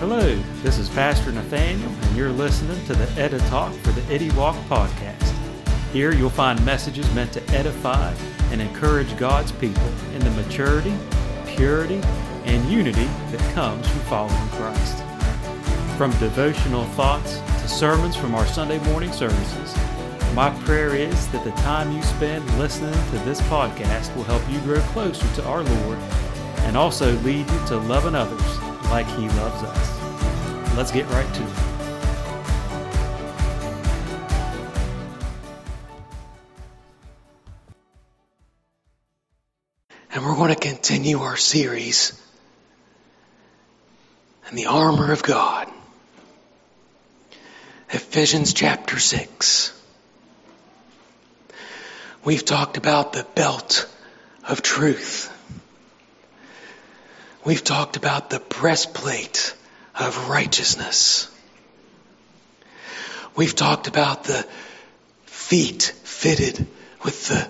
Hello, this is Pastor Nathaniel, and you're listening to the Edda Talk for the Eddie Walk podcast. Here you'll find messages meant to edify and encourage God's people in the maturity, purity, and unity that comes from following Christ. From devotional thoughts to sermons from our Sunday morning services, my prayer is that the time you spend listening to this podcast will help you grow closer to our Lord and also lead you to loving others like He loves us. Let's get right to it. And we're going to continue our series in the armor of God. Ephesians chapter 6. We've talked about the belt of truth. We've talked about the breastplate of righteousness. We've talked about the feet fitted with the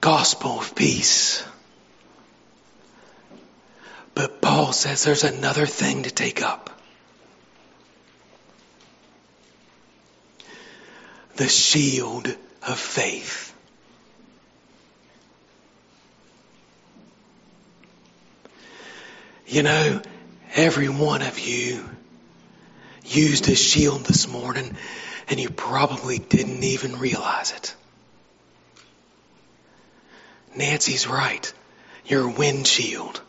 gospel of peace. But Paul says there's another thing to take up. The shield of faith. You know, every one of you used a shield this morning and you probably didn't even realize it. Nancy's right. Your windshield.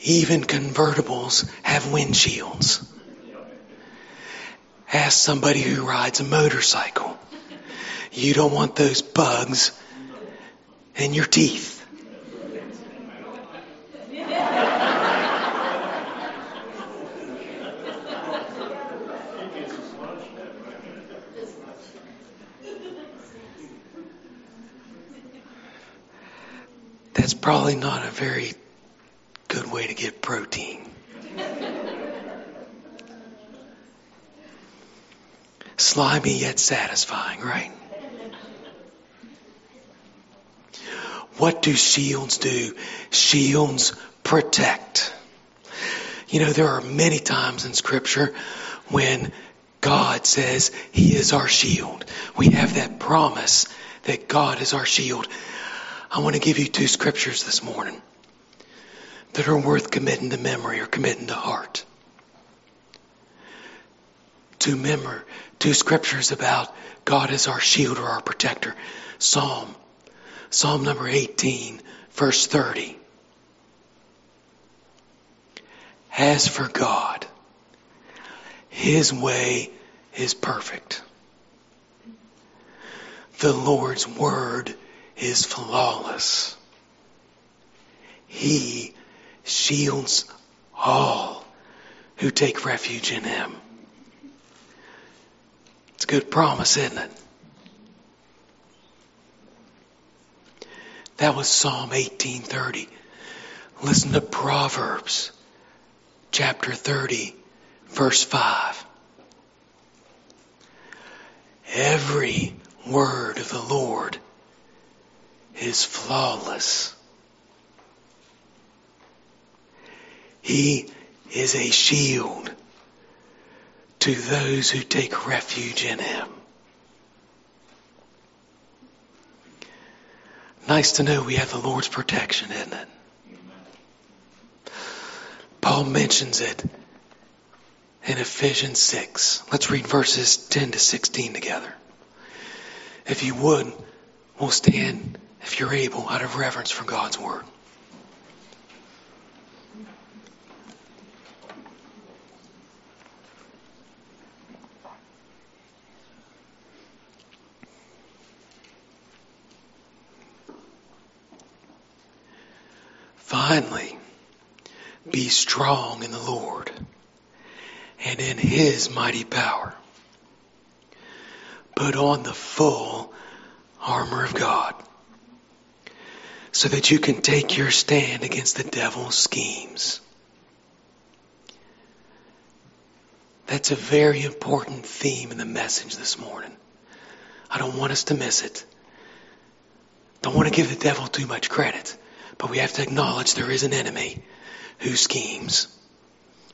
Even convertibles have windshields. Ask somebody who rides a motorcycle. You don't want those bugs in your teeth. That's probably not a very good way to get protein. Slimy yet satisfying, right? What do shields do? Shields protect. You know, there are many times in Scripture when God says He is our shield. We have that promise that God is our shield. I want to give you two scriptures this morning that are worth committing to memory or committing to heart. Two memor, two scriptures about God as our shield or our protector. Psalm Psalm number 18, verse 30. As for God, His way is perfect. The Lord's word is flawless. He shields all who take refuge in Him. It's a good promise, isn't it? That was Psalm 1830. Listen to Proverbs chapter 30, verse 5. Every word of the Lord is flawless. He is a shield to those who take refuge in him. Nice to know we have the Lord's protection, isn't it? Paul mentions it in Ephesians 6. Let's read verses 10 to 16 together. If you would, we'll stand, if you're able, out of reverence for God's Word. Finally, be strong in the Lord and in His mighty power. Put on the full armor of God so that you can take your stand against the devil's schemes. That's a very important theme in the message this morning. I don't want us to miss it. Don't want to give the devil too much credit, but we have to acknowledge there is an enemy who schemes,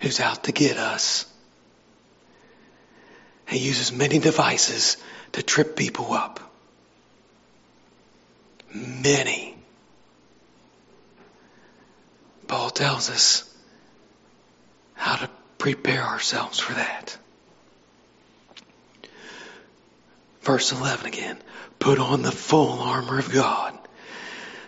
who's out to get us. He uses many devices to trip people up. Many. Paul tells us how to prepare ourselves for that. Verse 11 again. Put on the full armor of God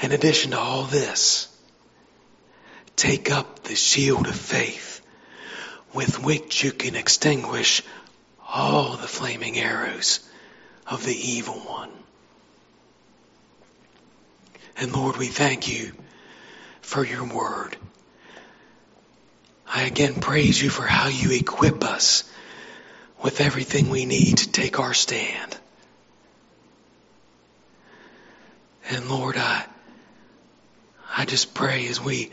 In addition to all this, take up the shield of faith with which you can extinguish all the flaming arrows of the evil one. And Lord, we thank you for your word. I again praise you for how you equip us with everything we need to take our stand. And Lord, I, I just pray as we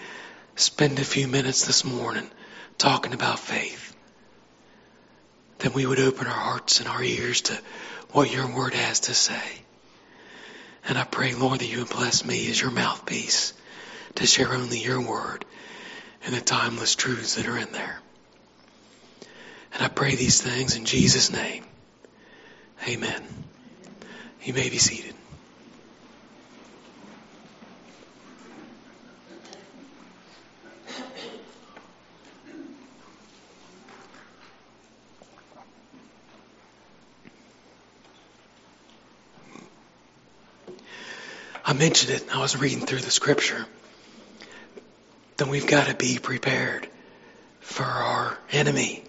spend a few minutes this morning talking about faith, that we would open our hearts and our ears to what your word has to say. And I pray, Lord, that you would bless me as your mouthpiece to share only your word and the timeless truths that are in there. And I pray these things in Jesus' name. Amen. You may be seated. Mentioned it. I was reading through the scripture. Then we've got to be prepared for our enemy.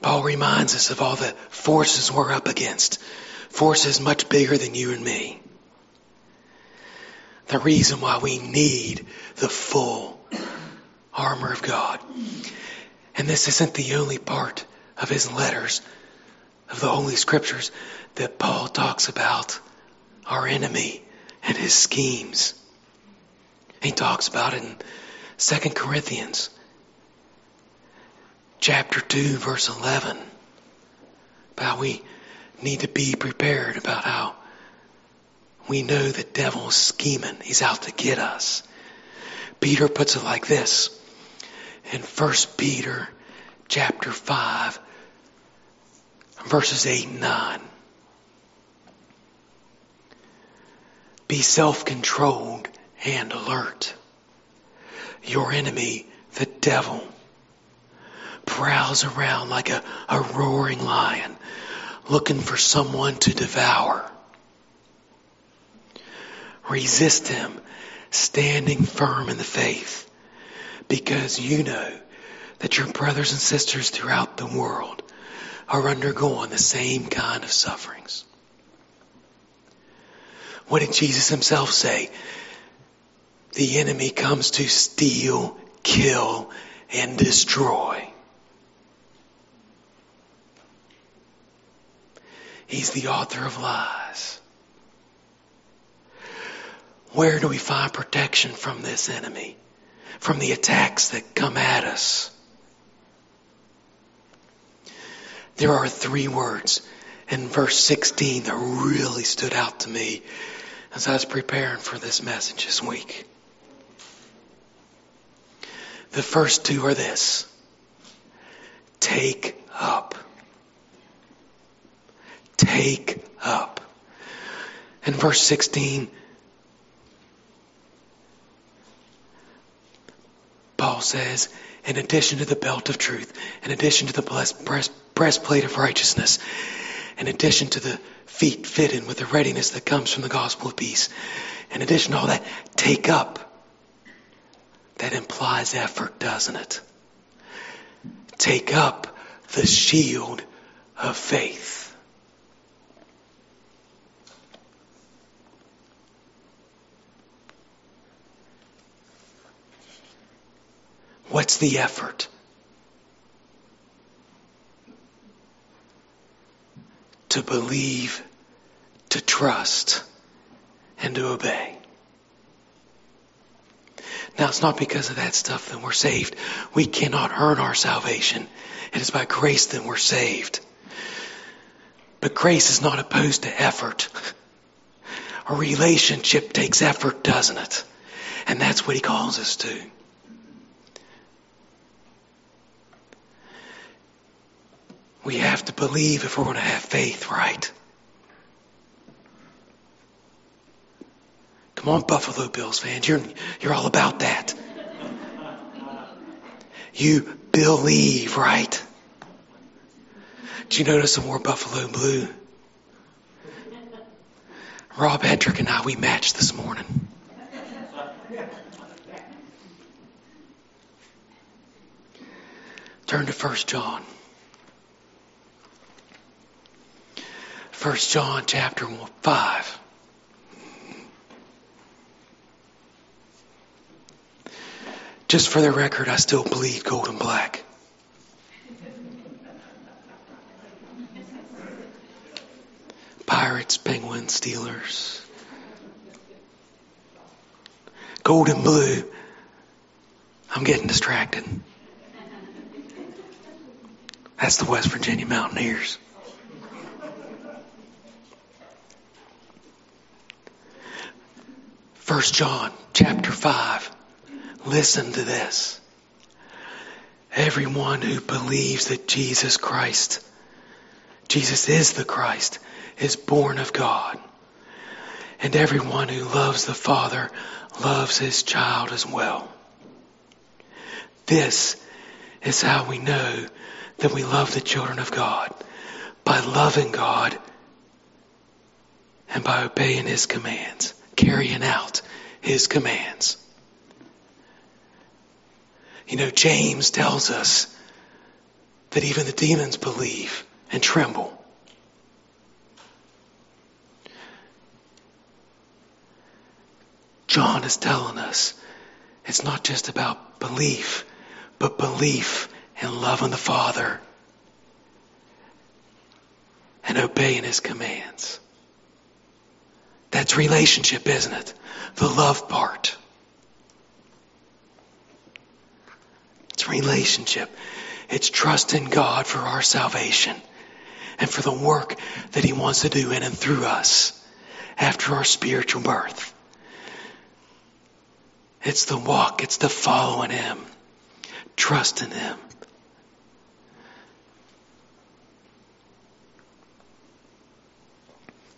Paul reminds us of all the forces we're up against. Forces much bigger than you and me. The reason why we need the full armor of God. And this isn't the only part of his letters of the Holy Scriptures that Paul talks about our enemy and his schemes. He talks about it in 2 Corinthians chapter 2 verse 11 about how we need to be prepared about how we know the devil is scheming. He's out to get us. Peter puts it like this in 1 Peter chapter 5 verses 8 and 9. Be self-controlled and alert. Your enemy, the devil, prowls around like a, a roaring lion, looking for someone to devour. Resist him, standing firm in the faith, because you know that your brothers and sisters throughout the world are undergoing the same kind of sufferings. What did Jesus himself say? The enemy comes to steal, kill, and destroy. He's the author of lies. Where do we find protection from this enemy? From the attacks that come at us? There are three words in verse 16 that really stood out to me as I was preparing for this message this week. The first two are this. Take up. Take up. In verse 16, Paul says, in addition to the belt of truth, in addition to the breast, breastplate of righteousness, in addition to the feet fitted with the readiness that comes from the gospel of peace, in addition to all that, take up. That implies effort, doesn't it? Take up the shield of faith. What's the effort? To believe, to trust, and to obey. Now, it's not because of that stuff that we're saved. We cannot earn our salvation. It is by grace that we're saved. But grace is not opposed to effort. A relationship takes effort, doesn't it? And that's what he calls us to. We have to believe if we're going to have faith, right? Come on, Buffalo Bills fans. You're, you're all about that. You believe, right? Did you notice some more Buffalo Blue? Rob Hedrick and I, we matched this morning. Turn to 1 John. 1 John chapter 5. Just for the record, I still bleed gold and black. Pirates, Penguins, Steelers. Gold and blue. I'm getting distracted. That's the West Virginia Mountaineers. First John chapter 5. Listen to this. Everyone who believes that Jesus Christ, Jesus is the Christ, is born of God. And everyone who loves the Father loves his child as well. This is how we know that we love the children of God. By loving God and by obeying his commands carrying out his commands. You know, James tells us that even the demons believe and tremble. John is telling us it's not just about belief, but belief in loving the Father and obeying his commands. That's relationship, isn't it? The love part. It's relationship. It's trust in God for our salvation and for the work that He wants to do in and through us after our spiritual birth. It's the walk, it's the following Him, trust in Him.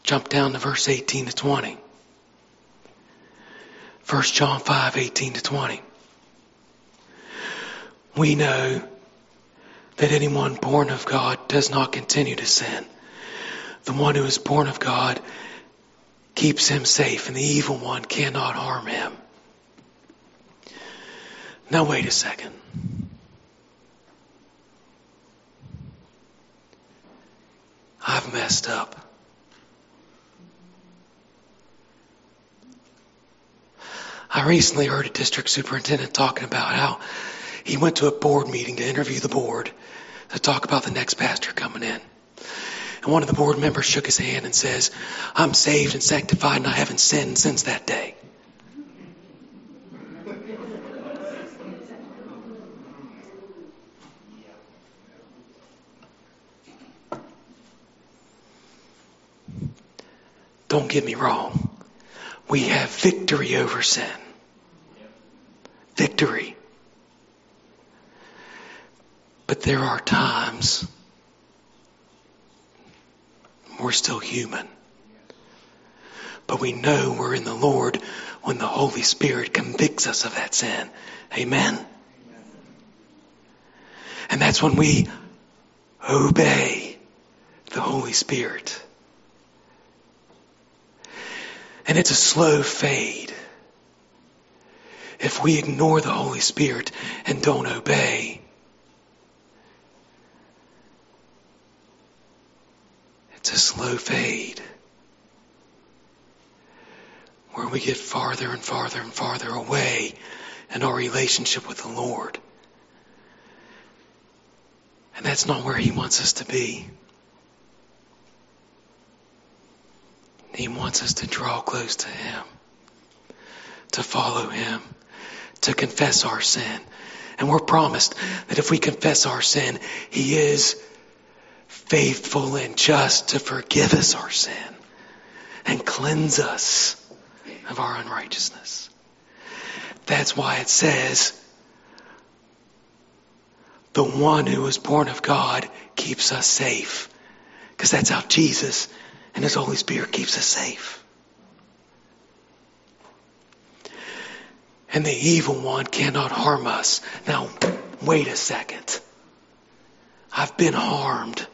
Jump down to verse 18 to 20. 1 John 5, 18 to 20. We know that anyone born of God does not continue to sin. The one who is born of God keeps him safe, and the evil one cannot harm him. Now, wait a second. I've messed up. Recently heard a district superintendent talking about how he went to a board meeting to interview the board to talk about the next pastor coming in. And one of the board members shook his hand and says, I'm saved and sanctified and I haven't sinned since that day. Don't get me wrong. We have victory over sin. Victory. But there are times we're still human. But we know we're in the Lord when the Holy Spirit convicts us of that sin. Amen? And that's when we obey the Holy Spirit. And it's a slow fade. If we ignore the Holy Spirit and don't obey, it's a slow fade where we get farther and farther and farther away in our relationship with the Lord. And that's not where He wants us to be. He wants us to draw close to Him, to follow Him, to confess our sin. And we're promised that if we confess our sin, He is faithful and just to forgive us our sin and cleanse us of our unrighteousness. That's why it says, the one who is born of God keeps us safe. Because that's how Jesus and His Holy Spirit keeps us safe. And the evil one cannot harm us. Now, wait a second. I've been harmed.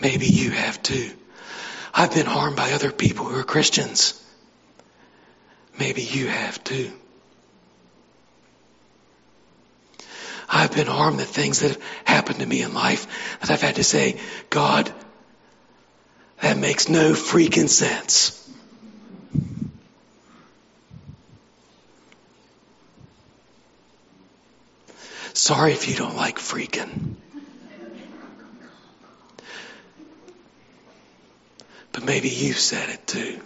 Maybe you have too. I've been harmed by other people who are Christians. Maybe you have too. I've been harmed at things that have happened to me in life that I've had to say, God, that makes no freaking sense. Sorry if you don't like freaking. But maybe you said it too.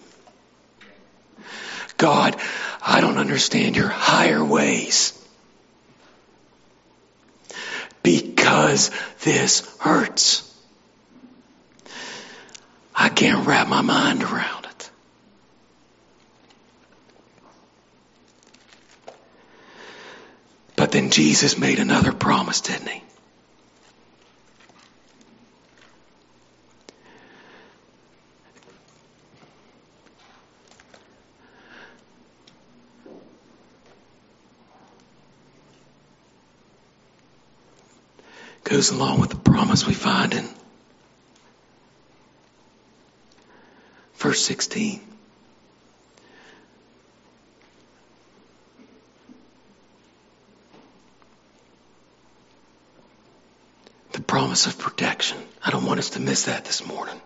God, I don't understand your higher ways. Because this hurts. I can't wrap my mind around it. But then Jesus made another promise, didn't he? Goes along with the promise we find in verse 16. The promise of protection. I don't want us to miss that this morning.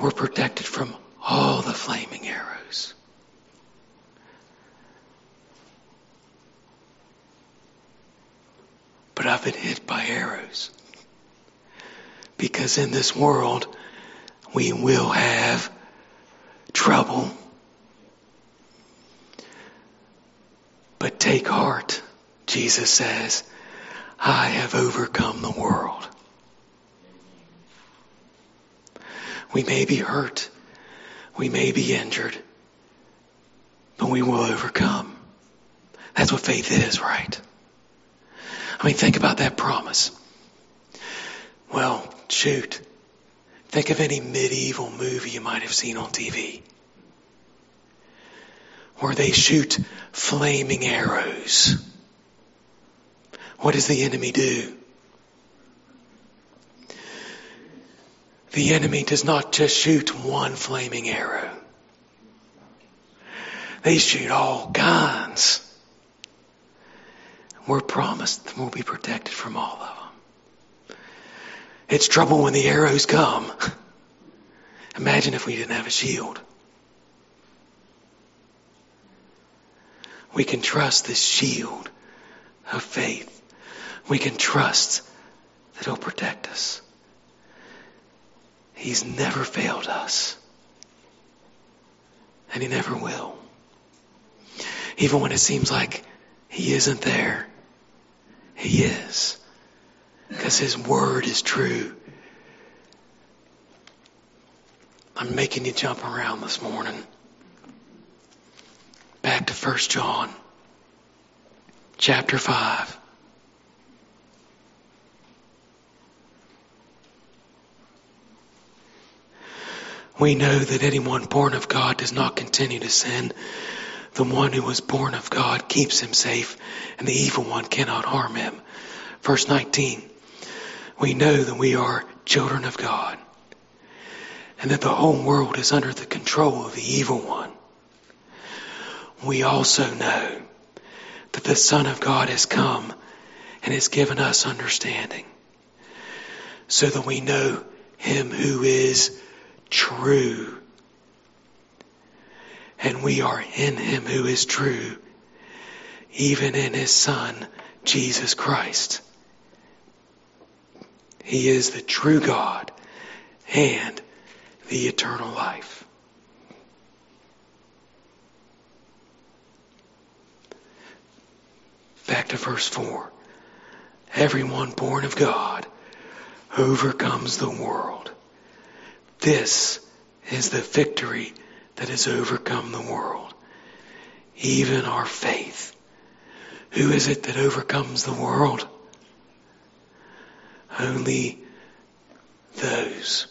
We're protected from all the flaming arrows. But I've been hit by arrows. Because in this world, we will have trouble. But take heart, Jesus says, I have overcome the world. We may be hurt. We may be injured. But we will overcome. That's what faith is, right? I mean, think about that promise. Well, shoot. Think of any medieval movie you might have seen on TV where they shoot flaming arrows. What does the enemy do? The enemy does not just shoot one flaming arrow. They shoot all kinds. We're promised that we'll be protected from all of them. It's trouble when the arrows come. Imagine if we didn't have a shield. We can trust this shield of faith. We can trust that He'll protect us. He's never failed us. And He never will. Even when it seems like He isn't there, He is. Because His Word is true. I'm making you jump around this morning. Back to 1 John, chapter 5. We know that anyone born of God does not continue to sin. The one who was born of God keeps him safe, and the evil one cannot harm him. Verse 19. We know that we are children of God, and that the whole world is under the control of the evil one. We also know that the Son of God has come and has given us understanding, so that we know him who is true. And we are in him who is true, even in his Son, Jesus Christ. He is the true God and the eternal life. Back to verse 4. Everyone born of God overcomes the world. This is the victory that has overcome the world, even our faith. Who is it that overcomes the world? Only those.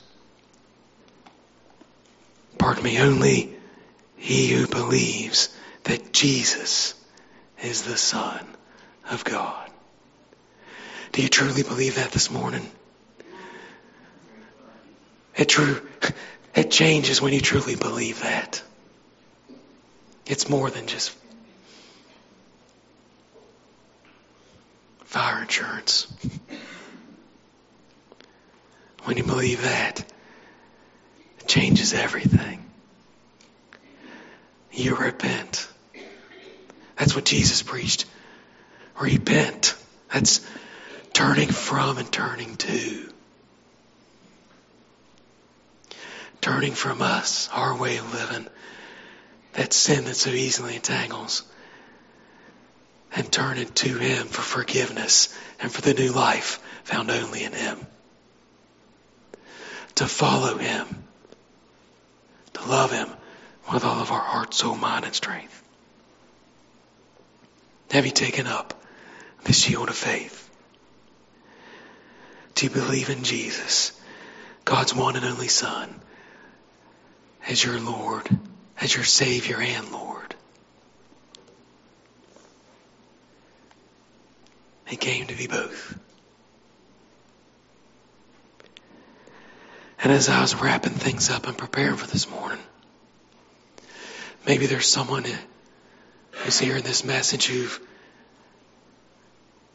Pardon me, only he who believes that Jesus is the Son of God. Do you truly believe that this morning? It true it changes when you truly believe that. It's more than just fire insurance. When you believe that, it changes everything. You repent. That's what Jesus preached. Repent. That's turning from and turning to. Turning from us, our way of living, that sin that so easily entangles, and turning to Him for forgiveness and for the new life found only in Him to follow Him, to love Him with all of our heart, soul, mind, and strength. Have you taken up the shield of faith? Do you believe in Jesus, God's one and only Son, as your Lord, as your Savior and Lord? He came to be both. And as I was wrapping things up and preparing for this morning, maybe there's someone who's hearing this message who've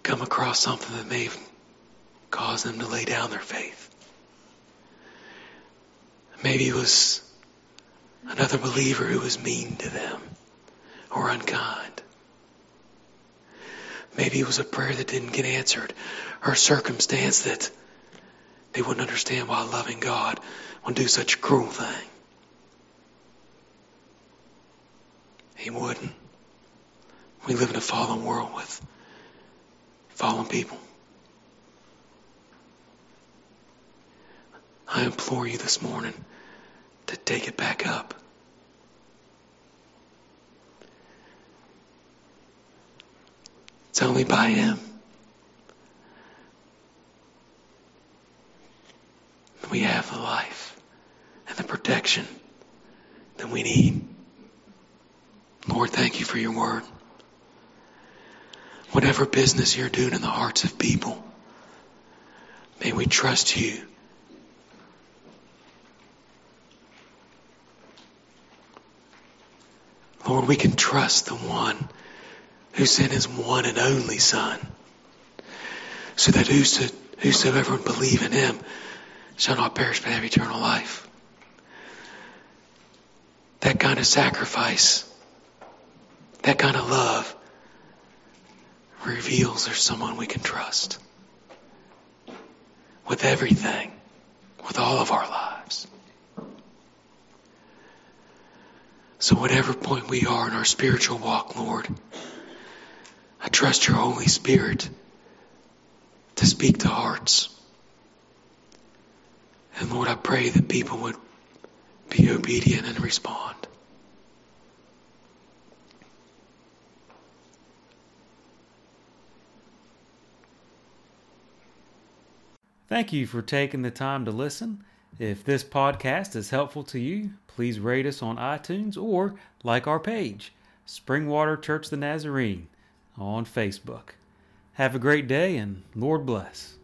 come across something that may have caused them to lay down their faith. Maybe it was another believer who was mean to them or unkind. Maybe it was a prayer that didn't get answered or a circumstance that they wouldn't understand why a loving God would do such a cruel thing. He wouldn't. We live in a fallen world with fallen people. I implore you this morning to take it back up. It's only by Him. we have the life and the protection that we need. Lord, thank you for your word. Whatever business you're doing in the hearts of people, may we trust you. Lord, we can trust the one who sent his one and only Son, so that whosoever would believe in him shall not perish but have eternal life. That kind of sacrifice, that kind of love reveals there's someone we can trust with everything, with all of our lives. So, whatever point we are in our spiritual walk, Lord, I trust your Holy Spirit to speak to hearts. And Lord, I pray that people would be obedient and respond. Thank you for taking the time to listen. If this podcast is helpful to you, please rate us on iTunes or like our page, Springwater Church the Nazarene, on Facebook. Have a great day and Lord bless.